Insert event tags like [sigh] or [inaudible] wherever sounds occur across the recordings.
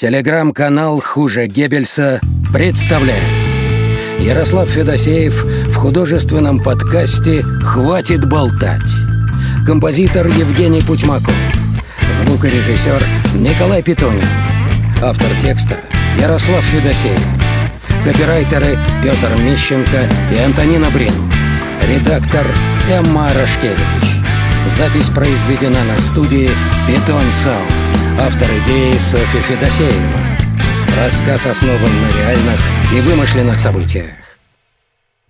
Телеграм-канал «Хуже Геббельса» представляет. Ярослав Федосеев в художественном подкасте «Хватит болтать» Композитор Евгений Путьмаков. Звукорежиссер Николай Питонин Автор текста Ярослав Федосеев. Копирайтеры Петр Мищенко и Антонина Брин. Редактор Эмма Рашкевич. Запись произведена на студии «Питон Саунд» Автор идеи Софья Федосеева. Рассказ основан на реальных и вымышленных событиях.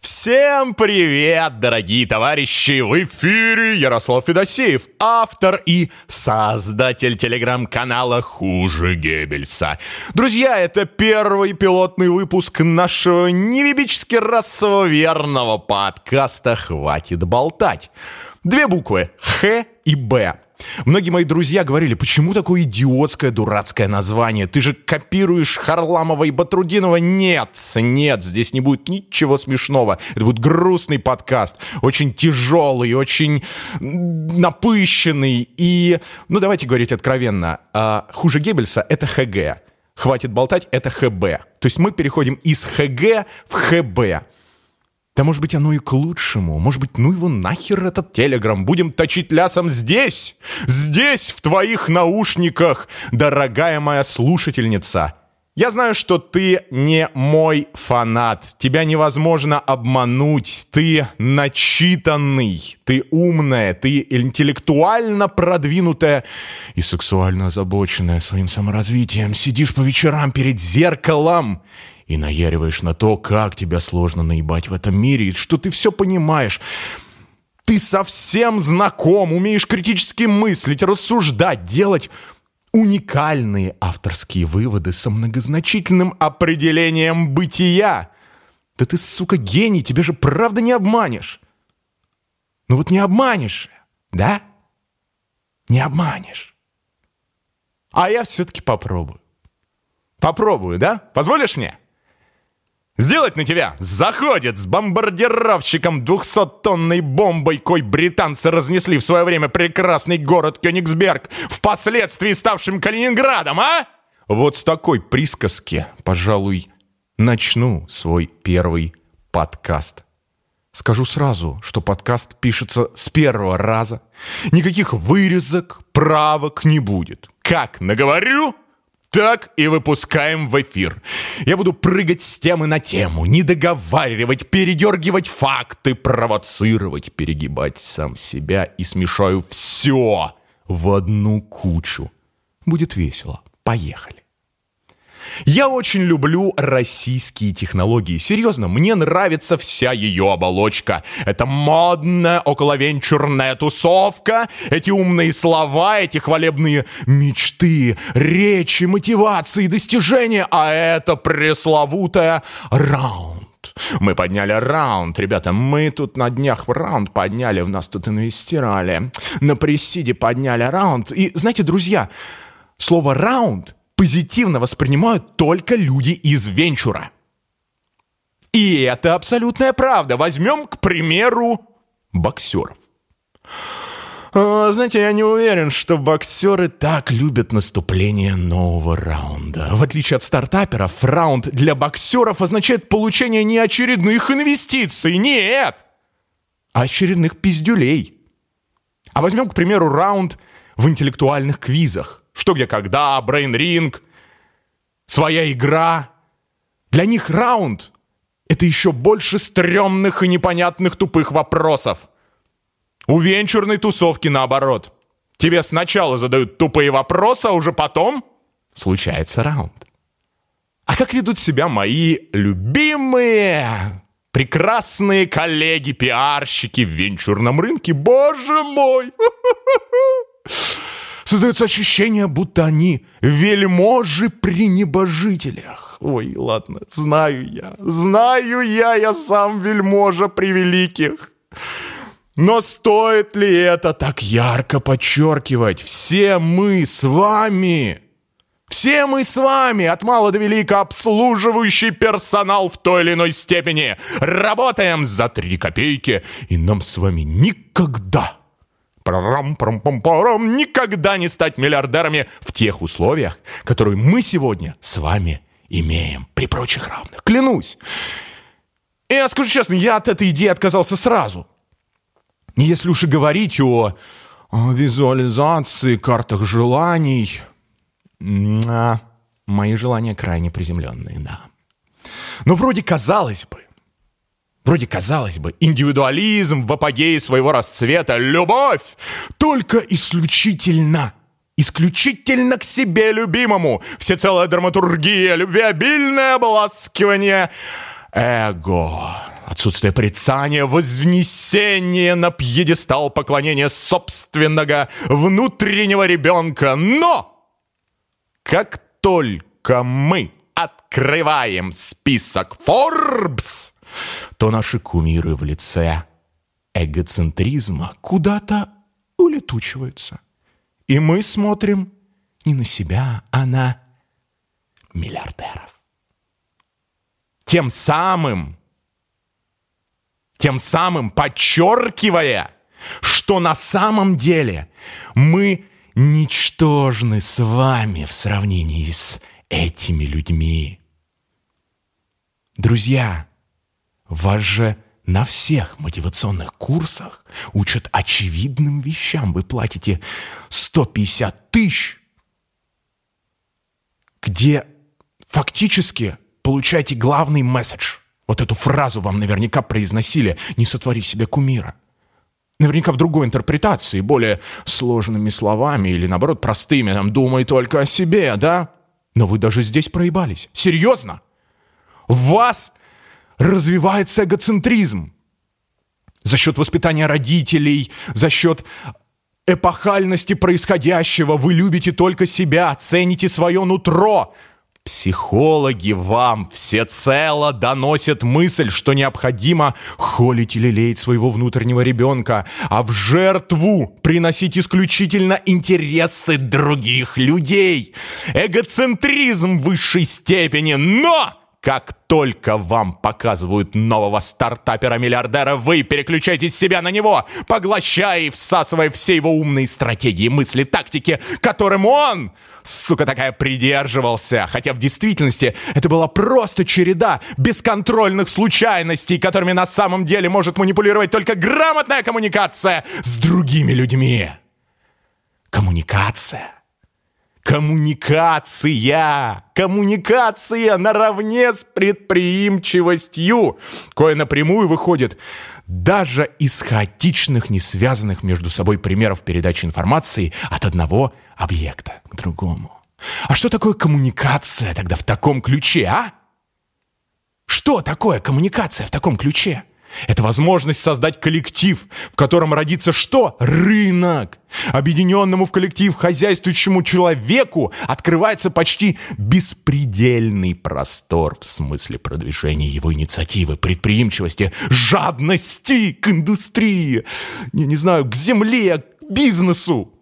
Всем привет, дорогие товарищи! В эфире Ярослав Федосеев, автор и создатель телеграм-канала «Хуже Геббельса». Друзья, это первый пилотный выпуск нашего невибически расово верного подкаста «Хватит болтать». Две буквы «Х» и «Б». Многие мои друзья говорили, почему такое идиотское, дурацкое название? Ты же копируешь Харламова и Батрудинова. Нет, нет, здесь не будет ничего смешного. Это будет грустный подкаст, очень тяжелый, очень напыщенный. И, ну давайте говорить откровенно, а, хуже Геббельса — это ХГ. Хватит болтать — это ХБ. То есть мы переходим из ХГ в ХБ. Да может быть оно и к лучшему. Может быть, ну его нахер этот телеграм. Будем точить лясом здесь, здесь, в твоих наушниках, дорогая моя слушательница. Я знаю, что ты не мой фанат. Тебя невозможно обмануть. Ты начитанный, ты умная, ты интеллектуально продвинутая и сексуально озабоченная своим саморазвитием. Сидишь по вечерам перед зеркалом и наяриваешь на то, как тебя сложно наебать в этом мире, и что ты все понимаешь. Ты совсем знаком, умеешь критически мыслить, рассуждать, делать уникальные авторские выводы со многозначительным определением бытия. Да ты, сука, гений, тебя же правда не обманешь. Ну вот не обманешь, да? Не обманешь. А я все-таки попробую. Попробую, да? Позволишь мне? Сделать на тебя заходит с бомбардировщиком 200-тонной бомбой, кой британцы разнесли в свое время прекрасный город Кёнигсберг, впоследствии ставшим Калининградом, а? Вот с такой присказки, пожалуй, начну свой первый подкаст. Скажу сразу, что подкаст пишется с первого раза. Никаких вырезок, правок не будет. Как наговорю, так и выпускаем в эфир. Я буду прыгать с темы на тему, не договаривать, передергивать факты, провоцировать, перегибать сам себя и смешаю все в одну кучу. Будет весело. Поехали. Я очень люблю российские технологии. Серьезно, мне нравится вся ее оболочка. Это модная околовенчурная тусовка, эти умные слова, эти хвалебные мечты, речи, мотивации, достижения, а это пресловутая раунд. Мы подняли раунд, ребята, мы тут на днях раунд подняли, в нас тут инвестировали. На пресиде подняли раунд. И знаете, друзья, слово раунд позитивно воспринимают только люди из венчура. И это абсолютная правда. Возьмем, к примеру, боксеров. А, знаете, я не уверен, что боксеры так любят наступление нового раунда. В отличие от стартаперов, раунд для боксеров означает получение не очередных инвестиций, нет, а очередных пиздюлей. А возьмем, к примеру, раунд в интеллектуальных квизах. Что, где, когда, Ring, своя игра. Для них раунд — это еще больше стрёмных и непонятных тупых вопросов. У венчурной тусовки наоборот. Тебе сначала задают тупые вопросы, а уже потом случается раунд. А как ведут себя мои любимые, прекрасные коллеги-пиарщики в венчурном рынке? Боже мой! [laughs] Создается ощущение, будто они вельможи при небожителях. Ой, ладно, знаю я, знаю я, я сам вельможа при великих. Но стоит ли это так ярко подчеркивать? Все мы с вами, все мы с вами, от мала до велика, обслуживающий персонал в той или иной степени, работаем за три копейки, и нам с вами никогда Парам-парам-пам-парам, никогда не стать миллиардерами в тех условиях, которые мы сегодня с вами имеем при прочих равных. Клянусь. И я скажу честно, я от этой идеи отказался сразу. Если уж и говорить о, о визуализации, картах желаний, а, мои желания крайне приземленные, да. Но вроде казалось бы, Вроде казалось бы, индивидуализм в апогее своего расцвета, любовь! Только исключительно, исключительно к себе любимому, всецелая драматургия, любвеобильное обласкивание эго, отсутствие порицания, вознесение на пьедестал поклонения собственного внутреннего ребенка. Но как только мы открываем список Forbes, то наши кумиры в лице эгоцентризма куда-то улетучиваются. И мы смотрим не на себя, а на миллиардеров. Тем самым, тем самым подчеркивая, что на самом деле мы ничтожны с вами в сравнении с этими людьми. Друзья, вас же на всех мотивационных курсах учат очевидным вещам. Вы платите 150 тысяч, где фактически получаете главный месседж. Вот эту фразу вам наверняка произносили «не сотвори себе кумира». Наверняка в другой интерпретации, более сложными словами или, наоборот, простыми. Там, «Думай только о себе», да? Но вы даже здесь проебались. Серьезно? Вас развивается эгоцентризм. За счет воспитания родителей, за счет эпохальности происходящего вы любите только себя, цените свое нутро. Психологи вам всецело доносят мысль, что необходимо холить или лелеять своего внутреннего ребенка, а в жертву приносить исключительно интересы других людей. Эгоцентризм высшей степени, но как только вам показывают нового стартапера-миллиардера, вы переключаетесь себя на него, поглощая и всасывая все его умные стратегии, мысли, тактики, которым он, сука такая, придерживался. Хотя в действительности это была просто череда бесконтрольных случайностей, которыми на самом деле может манипулировать только грамотная коммуникация с другими людьми. Коммуникация — Коммуникация! Коммуникация наравне с предприимчивостью, кое напрямую выходит даже из хаотичных, не связанных между собой примеров передачи информации от одного объекта к другому. А что такое коммуникация тогда в таком ключе, а? Что такое коммуникация в таком ключе? Это возможность создать коллектив, в котором родится что? Рынок. Объединенному в коллектив хозяйствующему человеку открывается почти беспредельный простор в смысле продвижения его инициативы, предприимчивости, жадности к индустрии, не, не знаю, к земле, к бизнесу.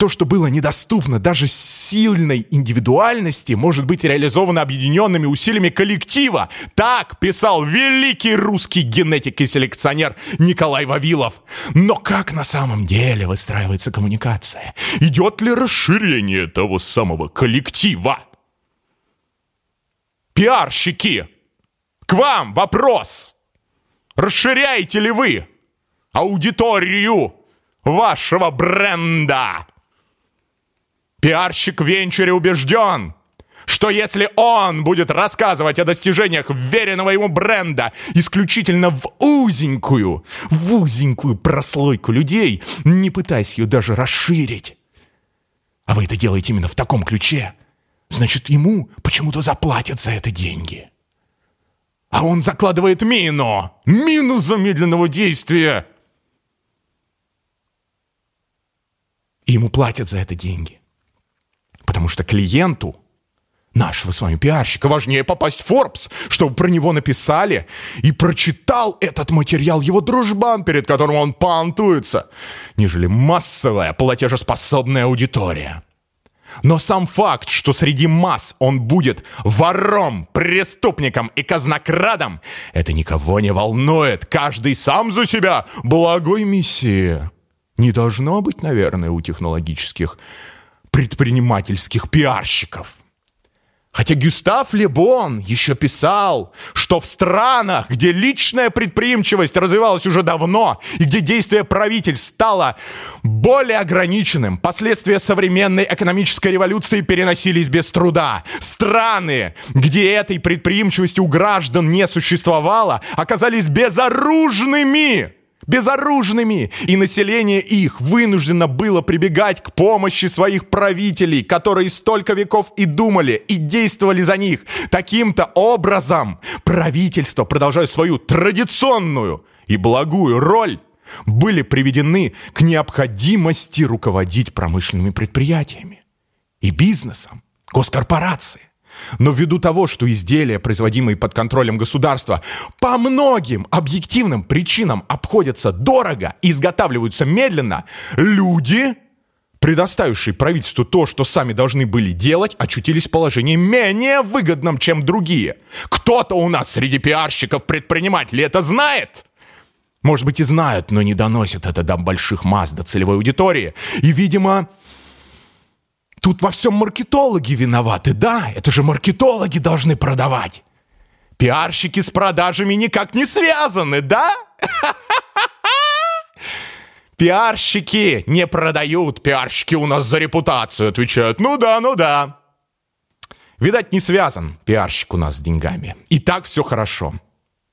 То, что было недоступно даже сильной индивидуальности, может быть реализовано объединенными усилиями коллектива. Так писал великий русский генетик и селекционер Николай Вавилов. Но как на самом деле выстраивается коммуникация? Идет ли расширение того самого коллектива? Пиарщики, к вам вопрос. Расширяете ли вы аудиторию вашего бренда? Пиарщик в венчуре убежден, что если он будет рассказывать о достижениях веренного ему бренда исключительно в узенькую, в узенькую прослойку людей, не пытаясь ее даже расширить, а вы это делаете именно в таком ключе, значит, ему почему-то заплатят за это деньги. А он закладывает мину, мину замедленного действия. И ему платят за это деньги. Потому что клиенту нашего с вами пиарщика важнее попасть в Forbes, чтобы про него написали и прочитал этот материал его дружбан, перед которым он понтуется, нежели массовая платежеспособная аудитория. Но сам факт, что среди масс он будет вором, преступником и казнокрадом, это никого не волнует. Каждый сам за себя благой миссии. не должно быть, наверное, у технологических предпринимательских пиарщиков. Хотя Гюстав Лебон еще писал, что в странах, где личная предприимчивость развивалась уже давно и где действие правительств стало более ограниченным, последствия современной экономической революции переносились без труда. Страны, где этой предприимчивости у граждан не существовало, оказались безоружными безоружными, и население их вынуждено было прибегать к помощи своих правителей, которые столько веков и думали, и действовали за них. Таким-то образом правительство, продолжая свою традиционную и благую роль, были приведены к необходимости руководить промышленными предприятиями и бизнесом, госкорпорации. Но ввиду того, что изделия, производимые под контролем государства, по многим объективным причинам обходятся дорого и изготавливаются медленно, люди, предоставившие правительству то, что сами должны были делать, очутились в положении менее выгодном, чем другие. Кто-то у нас среди пиарщиков-предпринимателей это знает? Может быть и знают, но не доносят это до больших масс, до целевой аудитории. И, видимо, Тут во всем маркетологи виноваты, да? Это же маркетологи должны продавать. Пиарщики с продажами никак не связаны, да? [laughs] Пиарщики не продают, пиарщики у нас за репутацию отвечают. Ну да, ну да. Видать, не связан пиарщик у нас с деньгами. И так все хорошо.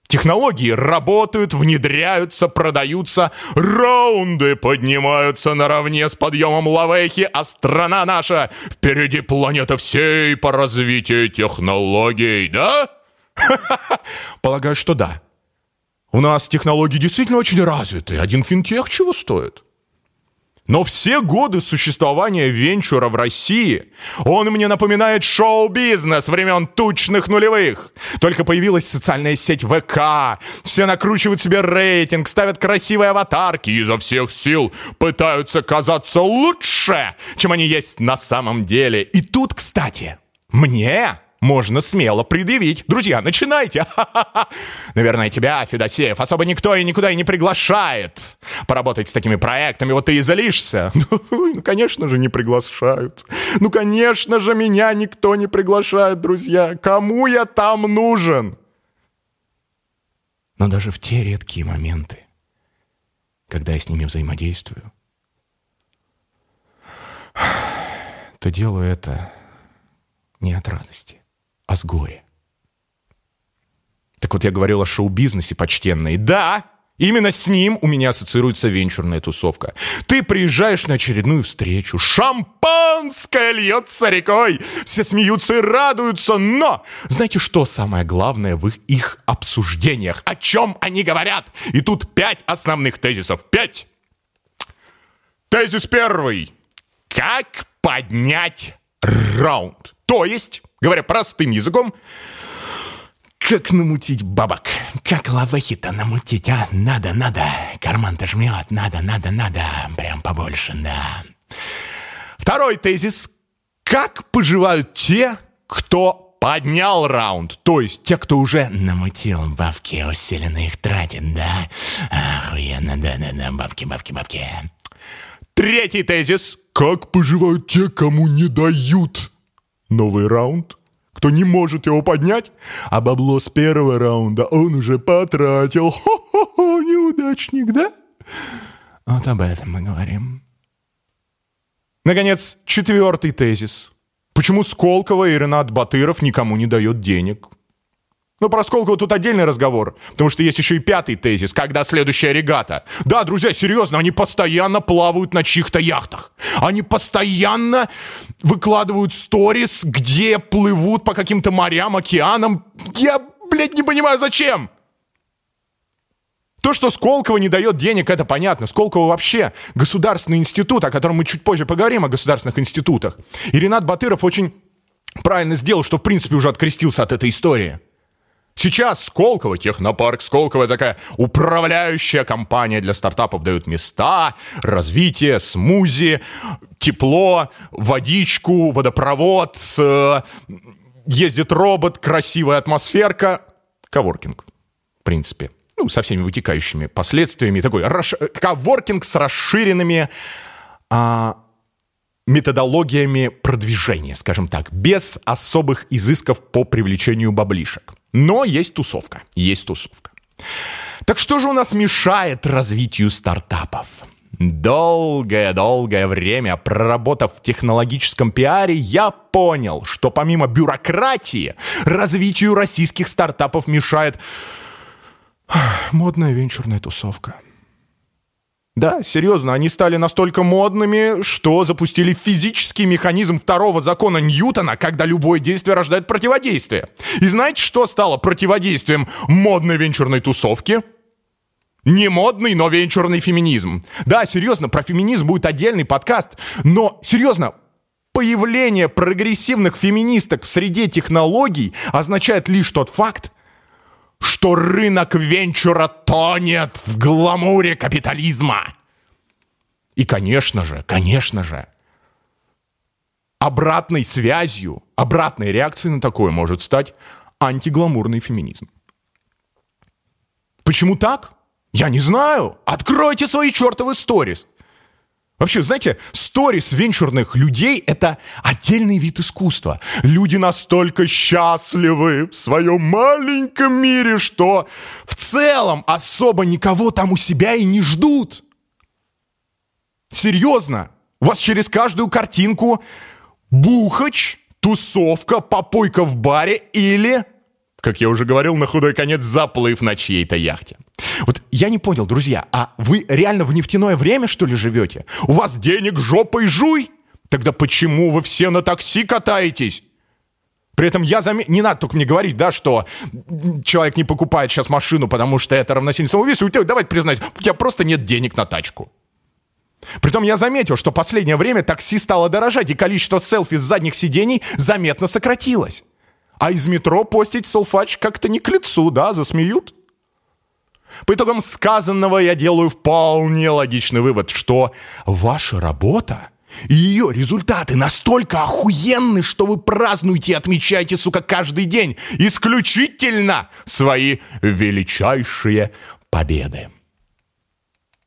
Технологии работают, внедряются, продаются, раунды поднимаются наравне с подъемом лавехи, а страна наша впереди планета всей по развитию технологий, да? [laughs] Полагаю, что да. У нас технологии действительно очень развиты. Один финтех чего стоит? Но все годы существования венчура в России он мне напоминает шоу-бизнес времен тучных нулевых. Только появилась социальная сеть ВК, все накручивают себе рейтинг, ставят красивые аватарки и изо всех сил пытаются казаться лучше, чем они есть на самом деле. И тут, кстати, мне можно смело предъявить. Друзья, начинайте. [laughs] Наверное, тебя, Федосеев, особо никто и никуда и не приглашает поработать с такими проектами. Вот ты и залишься. [laughs] Ну, конечно же, не приглашают. Ну, конечно же, меня никто не приглашает, друзья. Кому я там нужен? Но даже в те редкие моменты, когда я с ними взаимодействую, [sighs] то делаю это не от радости а с горя. Так вот, я говорил о шоу-бизнесе почтенной. Да, именно с ним у меня ассоциируется венчурная тусовка. Ты приезжаешь на очередную встречу, шампанское льется рекой, все смеются и радуются, но знаете, что самое главное в их, их обсуждениях? О чем они говорят? И тут пять основных тезисов. Пять! Тезис первый. Как поднять раунд? То есть Говоря простым языком, как намутить бабок? Как лавахи-то намутить, а? Надо, надо. Карман-то жмет. Надо, надо, надо. Прям побольше, да. Второй тезис. Как поживают те, кто поднял раунд? То есть те, кто уже намутил бабки, усиленно их тратит, да? Охуенно, да-да-да, бабки, бабки, бабки. Третий тезис. Как поживают те, кому не дают Новый раунд? Кто не может его поднять? А бабло с первого раунда он уже потратил. Хо-хо-хо, неудачник, да? Вот об этом мы говорим. Наконец, четвертый тезис. Почему Сколково и Ренат Батыров никому не дает денег? Ну, про Сколково тут отдельный разговор, потому что есть еще и пятый тезис, когда следующая регата. Да, друзья, серьезно, они постоянно плавают на чьих-то яхтах. Они постоянно выкладывают сторис, где плывут по каким-то морям, океанам. Я, блядь, не понимаю, зачем? То, что Сколково не дает денег, это понятно. Сколково вообще государственный институт, о котором мы чуть позже поговорим, о государственных институтах. И Ренат Батыров очень правильно сделал, что в принципе уже открестился от этой истории. Сейчас Сколково, Технопарк Сколково, такая управляющая компания для стартапов дают места, развитие, смузи, тепло, водичку, водопровод, ездит робот, красивая атмосферка. Коворкинг, в принципе. ну, со всеми вытекающими последствиями, такой расш... коворкинг с расширенными а, методологиями продвижения, скажем так, без особых изысков по привлечению баблишек. Но есть тусовка, есть тусовка. Так что же у нас мешает развитию стартапов? Долгое-долгое время, проработав в технологическом пиаре, я понял, что помимо бюрократии, развитию российских стартапов мешает [sighs] модная венчурная тусовка. Да, серьезно, они стали настолько модными, что запустили физический механизм второго закона Ньютона, когда любое действие рождает противодействие. И знаете, что стало противодействием модной венчурной тусовки? Не модный, но венчурный феминизм. Да, серьезно, про феминизм будет отдельный подкаст, но серьезно, появление прогрессивных феминисток в среде технологий означает лишь тот факт, что рынок венчура тонет в гламуре капитализма. И, конечно же, конечно же, обратной связью, обратной реакцией на такое может стать антигламурный феминизм. Почему так? Я не знаю. Откройте свои чертовы сторис. Вообще, знаете, сторис венчурных людей — это отдельный вид искусства. Люди настолько счастливы в своем маленьком мире, что в целом особо никого там у себя и не ждут. Серьезно, у вас через каждую картинку бухач, тусовка, попойка в баре или, как я уже говорил, на худой конец заплыв на чьей-то яхте. Вот я не понял, друзья, а вы реально в нефтяное время, что ли, живете? У вас денег жопой жуй? Тогда почему вы все на такси катаетесь? При этом я заметил, не надо только мне говорить, да, что человек не покупает сейчас машину, потому что это равносильно самоубийству. У тебя, давайте признать, у тебя просто нет денег на тачку. Притом я заметил, что последнее время такси стало дорожать, и количество селфи с задних сидений заметно сократилось. А из метро постить селфач как-то не к лицу, да, засмеют. По итогам сказанного я делаю вполне логичный вывод, что ваша работа и ее результаты настолько охуенны, что вы празднуете и отмечаете, сука, каждый день исключительно свои величайшие победы.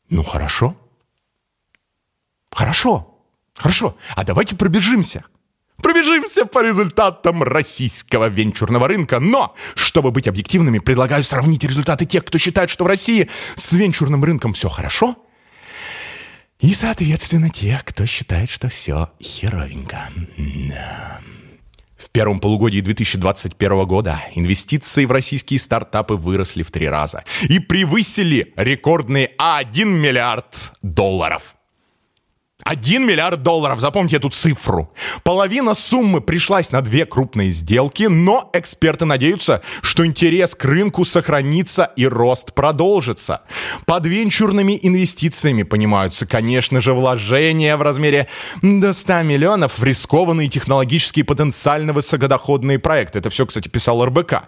Ну хорошо. Хорошо. Хорошо. А давайте пробежимся. Пробежимся по результатам российского венчурного рынка. Но, чтобы быть объективными, предлагаю сравнить результаты тех, кто считает, что в России с венчурным рынком все хорошо, и, соответственно, тех, кто считает, что все херовенько. В первом полугодии 2021 года инвестиции в российские стартапы выросли в три раза и превысили рекордные 1 миллиард долларов. 1 миллиард долларов, запомните эту цифру. Половина суммы пришлась на две крупные сделки, но эксперты надеются, что интерес к рынку сохранится и рост продолжится. Под венчурными инвестициями понимаются, конечно же, вложения в размере до 100 миллионов в рискованные технологические потенциально высокодоходные проекты. Это все, кстати, писал РБК.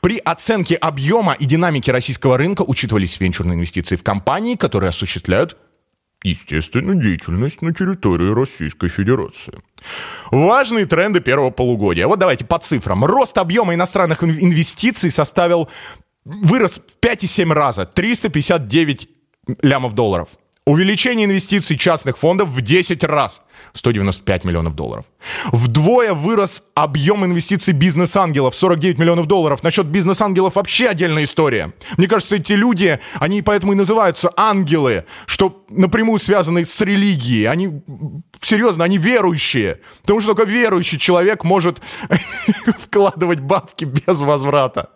При оценке объема и динамики российского рынка учитывались венчурные инвестиции в компании, которые осуществляют естественную деятельность на территории Российской Федерации. Важные тренды первого полугодия. Вот давайте по цифрам. Рост объема иностранных инвестиций составил, вырос в 5,7 раза, 359 лямов долларов. Увеличение инвестиций частных фондов в 10 раз. 195 миллионов долларов. Вдвое вырос объем инвестиций бизнес-ангелов. 49 миллионов долларов. Насчет бизнес-ангелов вообще отдельная история. Мне кажется, эти люди, они поэтому и называются ангелы, что напрямую связаны с религией. Они, серьезно, они верующие. Потому что только верующий человек может [laughs] вкладывать бабки без возврата.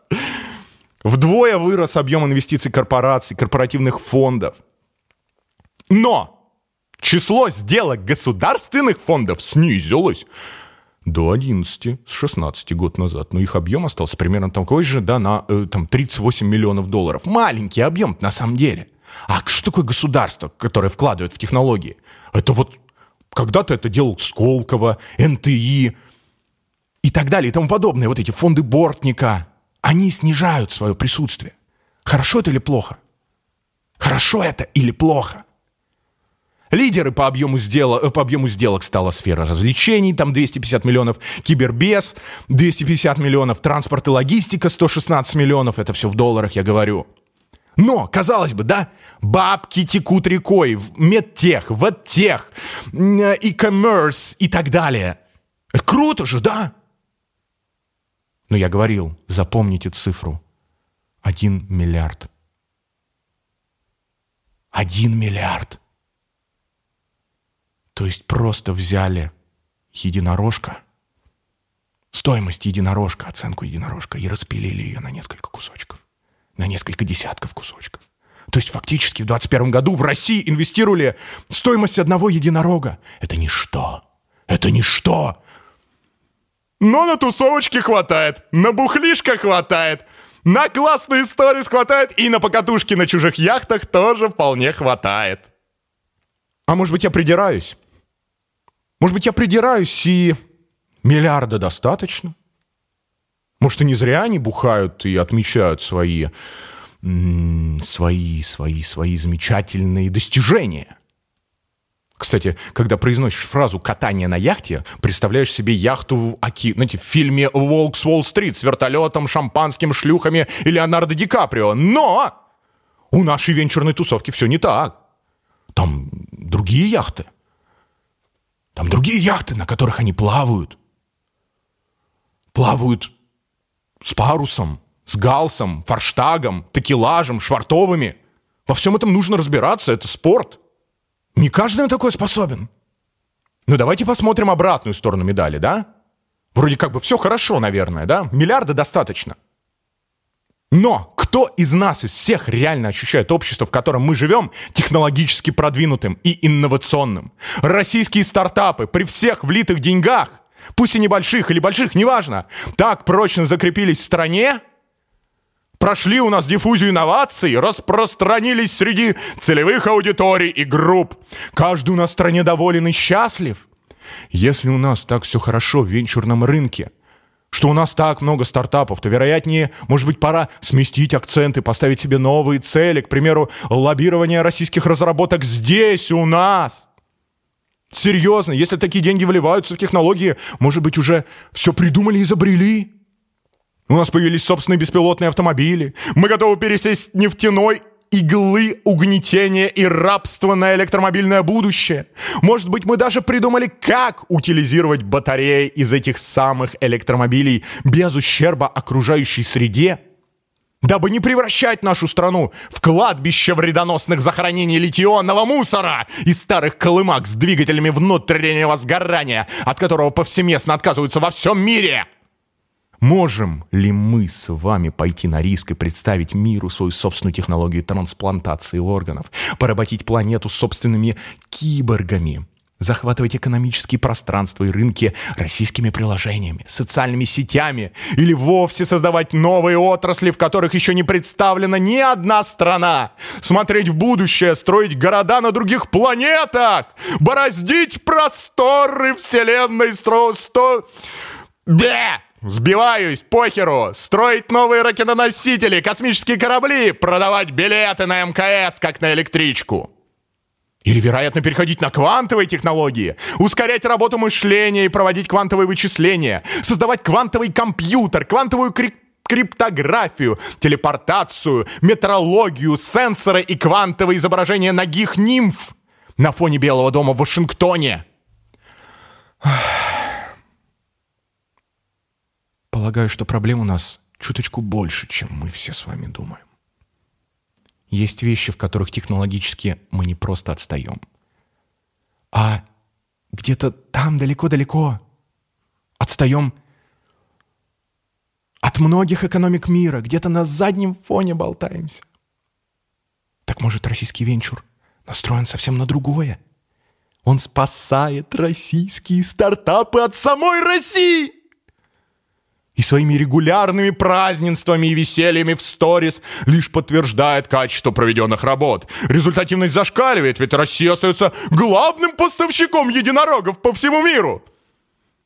Вдвое вырос объем инвестиций корпораций, корпоративных фондов. Но число сделок государственных фондов снизилось до 11 с 16 год назад. Но их объем остался примерно такой же, да, на э, там, 38 миллионов долларов. Маленький объем на самом деле. А что такое государство, которое вкладывает в технологии? Это вот когда-то это делал Сколково, НТИ и так далее и тому подобное. Вот эти фонды Бортника, они снижают свое присутствие. Хорошо это или плохо? Хорошо это или плохо? Лидеры по объему, сделок, э, по объему сделок стала сфера развлечений, там 250 миллионов, кибербез 250 миллионов, транспорт и логистика 116 миллионов, это все в долларах, я говорю. Но, казалось бы, да, бабки текут рекой в медтех, в оттех, e-commerce и так далее. Круто же, да? Но я говорил, запомните цифру. Один миллиард. Один миллиард. То есть просто взяли единорожка, стоимость единорожка, оценку единорожка и распилили ее на несколько кусочков, на несколько десятков кусочков. То есть фактически в 2021 году в России инвестировали стоимость одного единорога. Это ничто. Это ничто. Но на тусовочке хватает, на бухлишка хватает, на классные истории хватает и на покатушки на чужих яхтах тоже вполне хватает. А может быть, я придираюсь? Может быть, я придираюсь, и миллиарда достаточно? Может, и не зря они бухают и отмечают свои, свои, свои, свои замечательные достижения? Кстати, когда произносишь фразу «катание на яхте», представляешь себе яхту в, оки... знаете, в фильме «Волк с Уолл-стрит» с вертолетом, шампанским, шлюхами и Леонардо Ди Каприо. Но у нашей венчурной тусовки все не так. Там другие яхты – там другие яхты, на которых они плавают. Плавают с парусом, с галсом, форштагом, такелажем, швартовыми. Во всем этом нужно разбираться, это спорт. Не каждый на такое способен. Ну давайте посмотрим обратную сторону медали, да? Вроде как бы все хорошо, наверное, да? Миллиарда достаточно. Но кто из нас, из всех реально ощущает общество, в котором мы живем, технологически продвинутым и инновационным? Российские стартапы при всех влитых деньгах, пусть и небольших или больших, неважно, так прочно закрепились в стране, прошли у нас диффузию инноваций, распространились среди целевых аудиторий и групп. Каждый у нас в стране доволен и счастлив. Если у нас так все хорошо в венчурном рынке – что у нас так много стартапов, то, вероятнее, может быть, пора сместить акценты, поставить себе новые цели, к примеру, лоббирование российских разработок здесь, у нас. Серьезно, если такие деньги вливаются в технологии, может быть, уже все придумали и изобрели? У нас появились собственные беспилотные автомобили. Мы готовы пересесть нефтяной иглы угнетения и рабства на электромобильное будущее. Может быть, мы даже придумали, как утилизировать батареи из этих самых электромобилей без ущерба окружающей среде? Дабы не превращать нашу страну в кладбище вредоносных захоронений литионного мусора и старых колымак с двигателями внутреннего сгорания, от которого повсеместно отказываются во всем мире – Можем ли мы с вами пойти на риск и представить миру свою собственную технологию трансплантации органов, поработить планету собственными киборгами, захватывать экономические пространства и рынки российскими приложениями, социальными сетями? Или вовсе создавать новые отрасли, в которых еще не представлена ни одна страна, смотреть в будущее, строить города на других планетах, бороздить просторы вселенной стро... сто... Бе! Сбиваюсь, похеру! Строить новые ракетоносители, космические корабли, продавать билеты на МКС, как на электричку. Или, вероятно, переходить на квантовые технологии, ускорять работу мышления и проводить квантовые вычисления, создавать квантовый компьютер, квантовую крип криптографию, телепортацию, метрологию, сенсоры и квантовое изображение ногих нимф на фоне Белого дома в Вашингтоне. Полагаю, что проблем у нас чуточку больше, чем мы все с вами думаем. Есть вещи, в которых технологически мы не просто отстаем, а где-то там далеко-далеко отстаем от многих экономик мира, где-то на заднем фоне болтаемся. Так может, российский венчур настроен совсем на другое? Он спасает российские стартапы от самой России! И своими регулярными празднествами и весельями в сторис лишь подтверждает качество проведенных работ. Результативность зашкаливает, ведь Россия остается главным поставщиком единорогов по всему миру.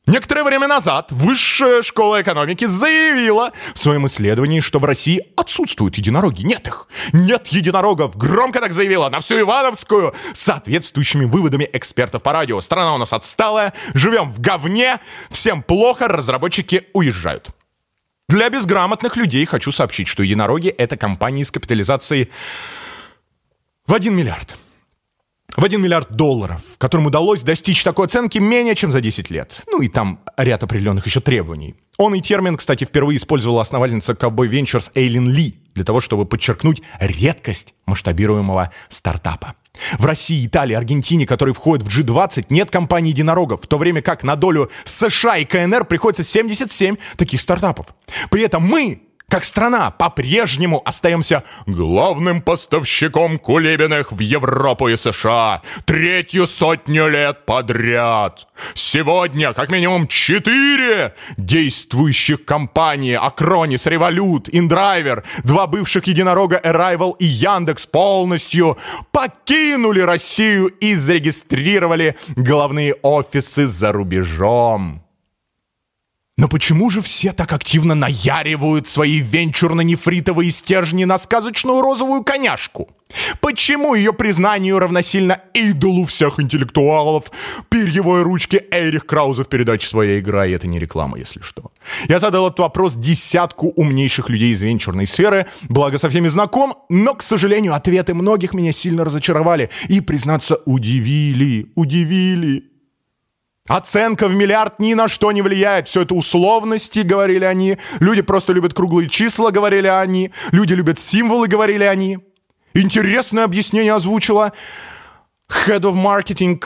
Некоторое время назад Высшая школа экономики заявила в своем исследовании, что в России отсутствуют единороги. Нет их. Нет единорогов. Громко так заявила на всю Ивановскую соответствующими выводами экспертов по радио. Страна у нас отсталая, живем в говне, всем плохо, разработчики уезжают. Для безграмотных людей хочу сообщить, что единороги — это компании с капитализацией в 1 миллиард. В 1 миллиард долларов, которым удалось достичь такой оценки менее чем за 10 лет. Ну и там ряд определенных еще требований. Он и термин, кстати, впервые использовала основательница Cowboy Ventures Эйлин Ли для того, чтобы подчеркнуть редкость масштабируемого стартапа. В России, Италии, Аргентине, которые входят в G20, нет компаний единорогов, в то время как на долю США и КНР приходится 77 таких стартапов. При этом мы как страна по-прежнему остаемся главным поставщиком кулибиных в Европу и США третью сотню лет подряд. Сегодня как минимум четыре действующих компании Acronis, Revolut, InDriver, два бывших единорога Arrival и Яндекс полностью покинули Россию и зарегистрировали головные офисы за рубежом. Но почему же все так активно наяривают свои венчурно-нефритовые стержни на сказочную розовую коняшку? Почему ее признанию равносильно идолу всех интеллектуалов, перьевой ручки Эрих Крауза в передаче «Своя игра», и это не реклама, если что. Я задал этот вопрос десятку умнейших людей из венчурной сферы, благо со всеми знаком, но, к сожалению, ответы многих меня сильно разочаровали и, признаться, удивили, удивили. Оценка в миллиард ни на что не влияет. Все это условности, говорили они. Люди просто любят круглые числа, говорили они. Люди любят символы, говорили они. Интересное объяснение озвучила Head of Marketing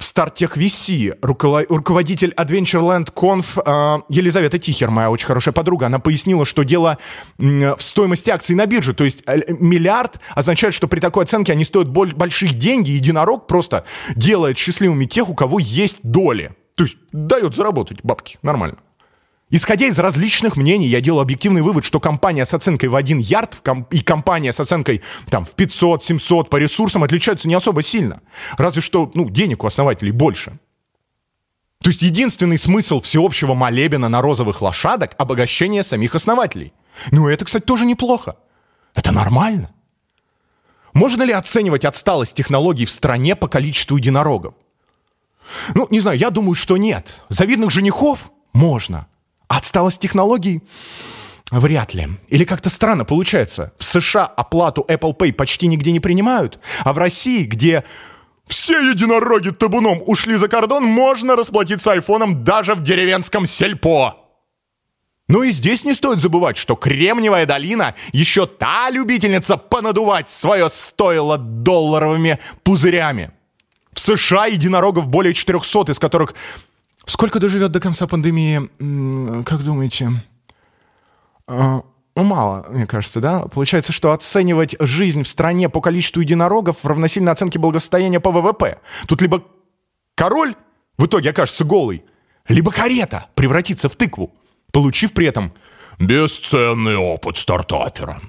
в StarTech VC, руководитель Adventureland Conf э, Елизавета Тихер, моя очень хорошая подруга, она пояснила, что дело в стоимости акций на бирже. То есть э, миллиард означает, что при такой оценке они стоят большие деньги. Единорог просто делает счастливыми тех, у кого есть доли. То есть дает заработать бабки. Нормально. Исходя из различных мнений, я делаю объективный вывод, что компания с оценкой в 1 ярд и компания с оценкой там, в 500-700 по ресурсам отличаются не особо сильно. Разве что ну, денег у основателей больше. То есть единственный смысл всеобщего молебена на розовых лошадок – обогащение самих основателей. Ну это, кстати, тоже неплохо. Это нормально. Можно ли оценивать отсталость технологий в стране по количеству единорогов? Ну, не знаю, я думаю, что нет. Завидных женихов можно. Отсталость технологий? Вряд ли. Или как-то странно получается. В США оплату Apple Pay почти нигде не принимают, а в России, где все единороги табуном ушли за кордон, можно расплатиться айфоном даже в деревенском сельпо. Ну и здесь не стоит забывать, что Кремниевая долина еще та любительница понадувать свое стоило долларовыми пузырями. В США единорогов более 400, из которых Сколько доживет до конца пандемии, как думаете? А, ну, мало, мне кажется, да? Получается, что оценивать жизнь в стране по количеству единорогов равносильно оценке благосостояния по ВВП. Тут либо король в итоге окажется голый, либо карета превратится в тыкву, получив при этом бесценный опыт стартапера.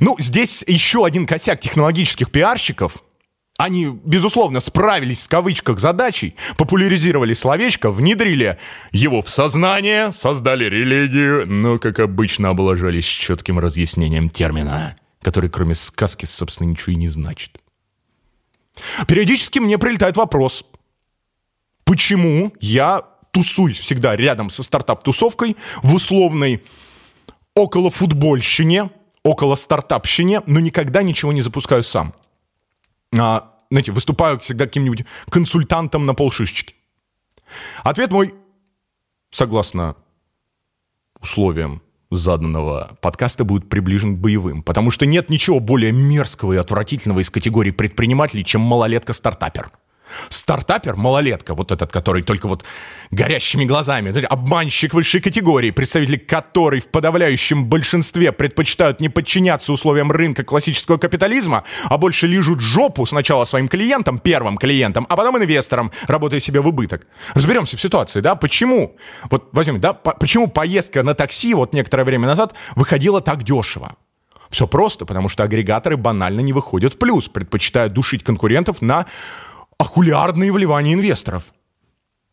Ну, здесь еще один косяк технологических пиарщиков – они, безусловно, справились с кавычках задачей, популяризировали словечко, внедрили его в сознание, создали религию, но, как обычно, облажались четким разъяснением термина, который, кроме сказки, собственно, ничего и не значит. Периодически мне прилетает вопрос, почему я тусуюсь всегда рядом со стартап-тусовкой в условной около футбольщине, около стартапщине, но никогда ничего не запускаю сам знаете, выступаю всегда каким-нибудь консультантом на полшишечки. Ответ мой, согласно условиям заданного подкаста, будет приближен к боевым, потому что нет ничего более мерзкого и отвратительного из категории предпринимателей, чем малолетка-стартапер. Стартапер, малолетка, вот этот, который только вот горящими глазами, обманщик высшей категории, представители которой в подавляющем большинстве предпочитают не подчиняться условиям рынка классического капитализма, а больше лижут жопу сначала своим клиентам, первым клиентам, а потом инвесторам, работая себе в убыток. Разберемся в ситуации, да, почему, вот возьмем, да, по, почему поездка на такси вот некоторое время назад выходила так дешево? Все просто, потому что агрегаторы банально не выходят в плюс, предпочитают душить конкурентов на ахулиарные вливания инвесторов.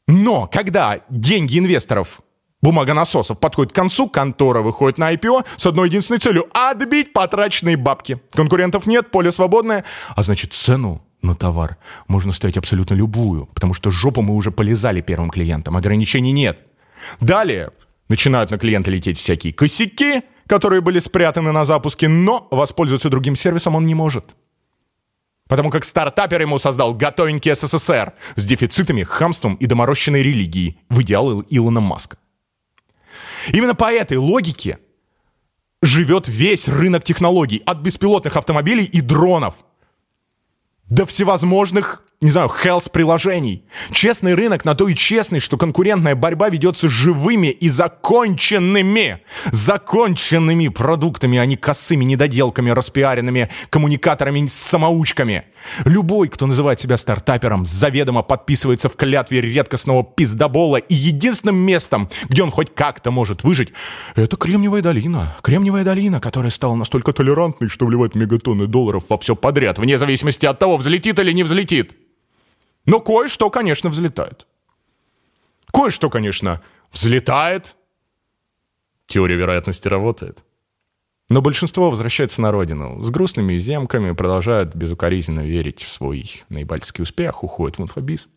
Но когда деньги инвесторов бумагонасосов подходят к концу, контора выходит на IPO с одной единственной целью – отбить потраченные бабки. Конкурентов нет, поле свободное, а значит цену на товар можно ставить абсолютно любую, потому что жопу мы уже полезали первым клиентам, ограничений нет. Далее, Начинают на клиента лететь всякие косяки, которые были спрятаны на запуске, но воспользоваться другим сервисом он не может. Потому как стартапер ему создал готовенький СССР с дефицитами, хамством и доморощенной религией в идеал Илона Маска. Именно по этой логике живет весь рынок технологий, от беспилотных автомобилей и дронов до всевозможных не знаю, health-приложений. Честный рынок на то и честный, что конкурентная борьба ведется живыми и законченными, законченными продуктами, а не косыми недоделками, распиаренными коммуникаторами с самоучками. Любой, кто называет себя стартапером, заведомо подписывается в клятве редкостного пиздобола, и единственным местом, где он хоть как-то может выжить, это Кремниевая долина. Кремниевая долина, которая стала настолько толерантной, что вливает мегатонны долларов во все подряд, вне зависимости от того, взлетит или не взлетит. Но кое-что, конечно, взлетает. Кое-что, конечно, взлетает. Теория вероятности работает. Но большинство возвращается на родину. С грустными земками продолжают безукоризненно верить в свой наибальский успех, уходят в инфобиз.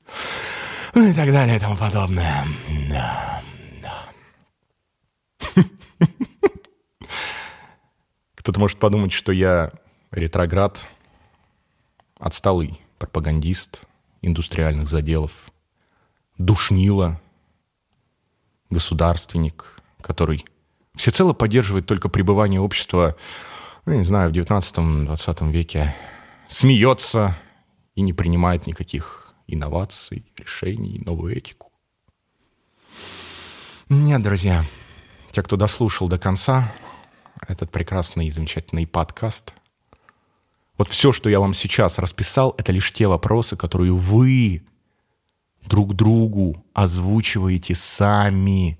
Ну и так далее и тому подобное. Да, да. [laughs] Кто-то может подумать, что я ретроград, отсталый пропагандист, индустриальных заделов, душнила, государственник, который всецело поддерживает только пребывание общества, ну, не знаю, в 19-20 веке, смеется и не принимает никаких инноваций, решений, новую этику. Нет, друзья, те, кто дослушал до конца этот прекрасный и замечательный подкаст – вот все, что я вам сейчас расписал, это лишь те вопросы, которые вы друг другу озвучиваете сами.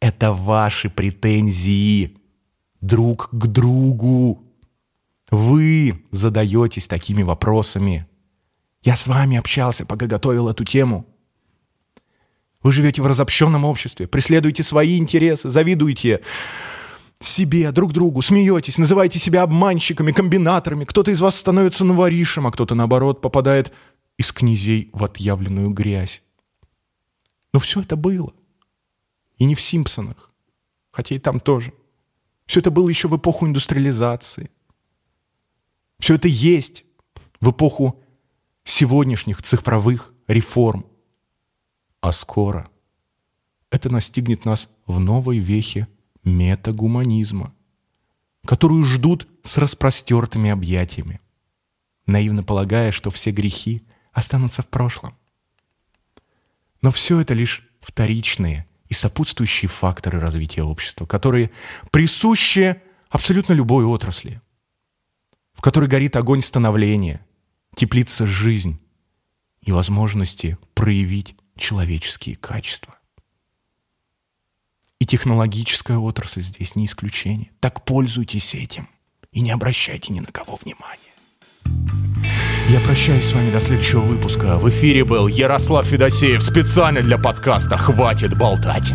Это ваши претензии друг к другу. Вы задаетесь такими вопросами. Я с вами общался, пока готовил эту тему. Вы живете в разобщенном обществе, преследуете свои интересы, завидуете себе, друг другу, смеетесь, называете себя обманщиками, комбинаторами. Кто-то из вас становится новоришем, а кто-то, наоборот, попадает из князей в отъявленную грязь. Но все это было. И не в «Симпсонах», хотя и там тоже. Все это было еще в эпоху индустриализации. Все это есть в эпоху сегодняшних цифровых реформ. А скоро это настигнет нас в новой вехе метагуманизма, которую ждут с распростертыми объятиями, наивно полагая, что все грехи останутся в прошлом. Но все это лишь вторичные и сопутствующие факторы развития общества, которые присущи абсолютно любой отрасли, в которой горит огонь становления, теплится жизнь и возможности проявить человеческие качества. Технологическая отрасль здесь не исключение. Так пользуйтесь этим и не обращайте ни на кого внимания. Я прощаюсь с вами до следующего выпуска. В эфире был Ярослав Федосеев специально для подкаста «Хватит болтать».